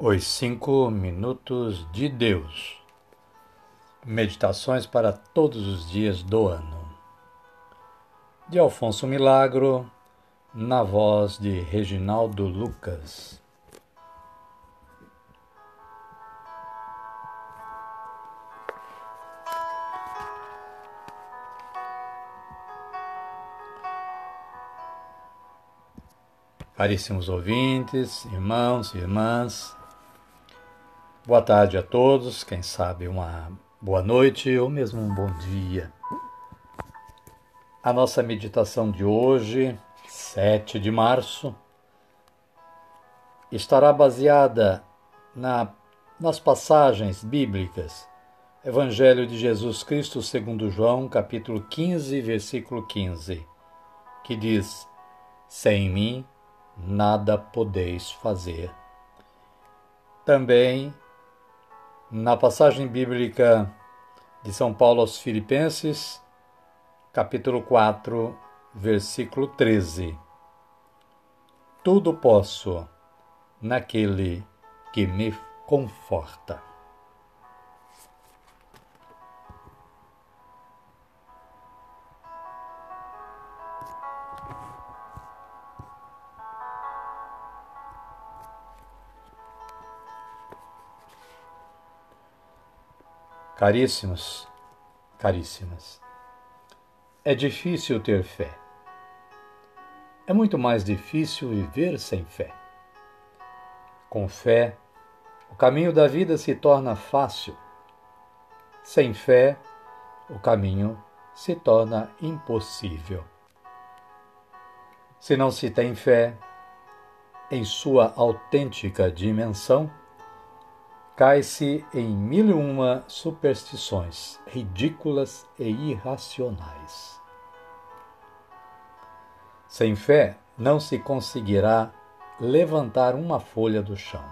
Os Cinco Minutos de Deus Meditações para todos os dias do ano. De Alfonso Milagro, na voz de Reginaldo Lucas. Caríssimos ouvintes, irmãos e irmãs, Boa tarde a todos, quem sabe uma boa noite ou mesmo um bom dia. A nossa meditação de hoje, 7 de março, estará baseada na, nas passagens bíblicas Evangelho de Jesus Cristo segundo João, capítulo 15, versículo 15, que diz: Sem mim nada podeis fazer. Também na passagem bíblica de São Paulo aos Filipenses, capítulo 4, versículo 13. Tudo posso naquele que me conforta. Caríssimos, caríssimas, é difícil ter fé. É muito mais difícil viver sem fé. Com fé, o caminho da vida se torna fácil. Sem fé, o caminho se torna impossível. Se não se tem fé, em sua autêntica dimensão, cai-se em mil e uma superstições ridículas e irracionais. Sem fé não se conseguirá levantar uma folha do chão.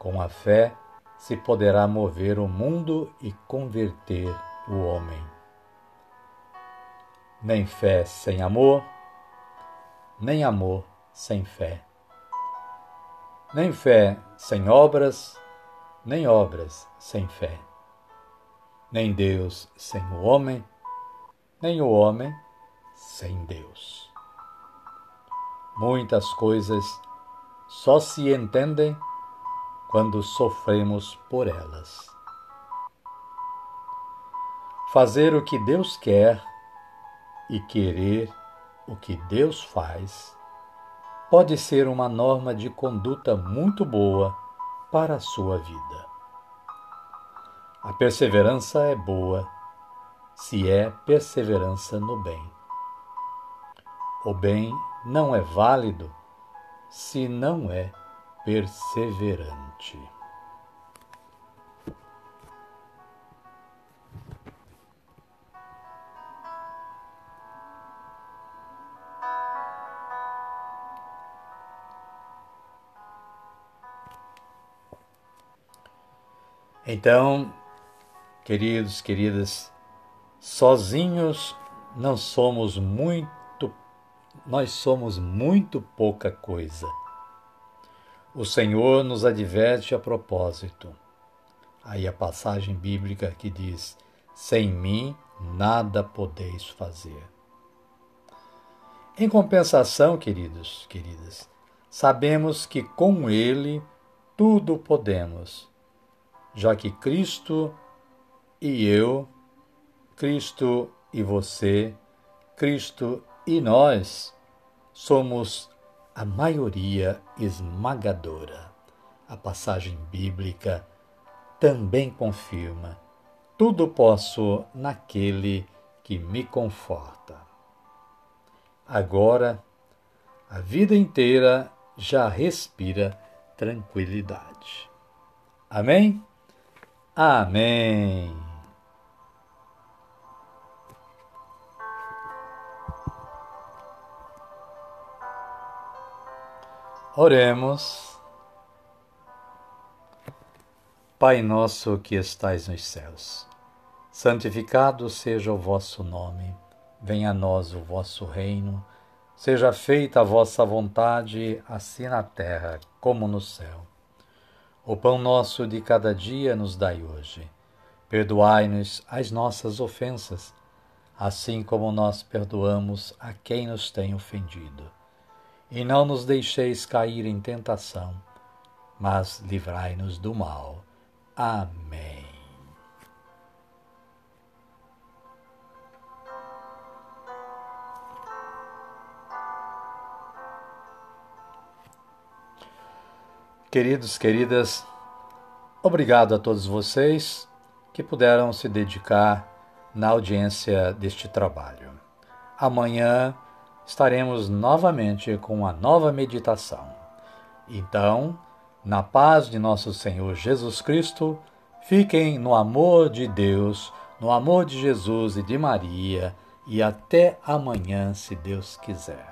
Com a fé se poderá mover o mundo e converter o homem. Nem fé sem amor, nem amor sem fé. Nem fé sem obras, nem obras sem fé, nem Deus sem o homem, nem o homem sem Deus. Muitas coisas só se entendem quando sofremos por elas. Fazer o que Deus quer e querer o que Deus faz pode ser uma norma de conduta muito boa para a sua vida. A perseverança é boa se é perseverança no bem. O bem não é válido se não é perseverante. Então, queridos, queridas, sozinhos não somos muito, nós somos muito pouca coisa. O Senhor nos adverte a propósito. Aí a passagem bíblica que diz: Sem mim nada podeis fazer. Em compensação, queridos, queridas, sabemos que com Ele tudo podemos já que Cristo e eu, Cristo e você, Cristo e nós somos a maioria esmagadora. A passagem bíblica também confirma: tudo posso naquele que me conforta. Agora, a vida inteira já respira tranquilidade. Amém? Amém. Oremos. Pai nosso que estais nos céus, santificado seja o vosso nome, venha a nós o vosso reino, seja feita a vossa vontade, assim na terra como no céu. O pão nosso de cada dia nos dai hoje. Perdoai-nos as nossas ofensas, assim como nós perdoamos a quem nos tem ofendido. E não nos deixeis cair em tentação, mas livrai-nos do mal. Amém. Queridos, queridas, obrigado a todos vocês que puderam se dedicar na audiência deste trabalho. Amanhã estaremos novamente com uma nova meditação. Então, na paz de nosso Senhor Jesus Cristo, fiquem no amor de Deus, no amor de Jesus e de Maria, e até amanhã, se Deus quiser.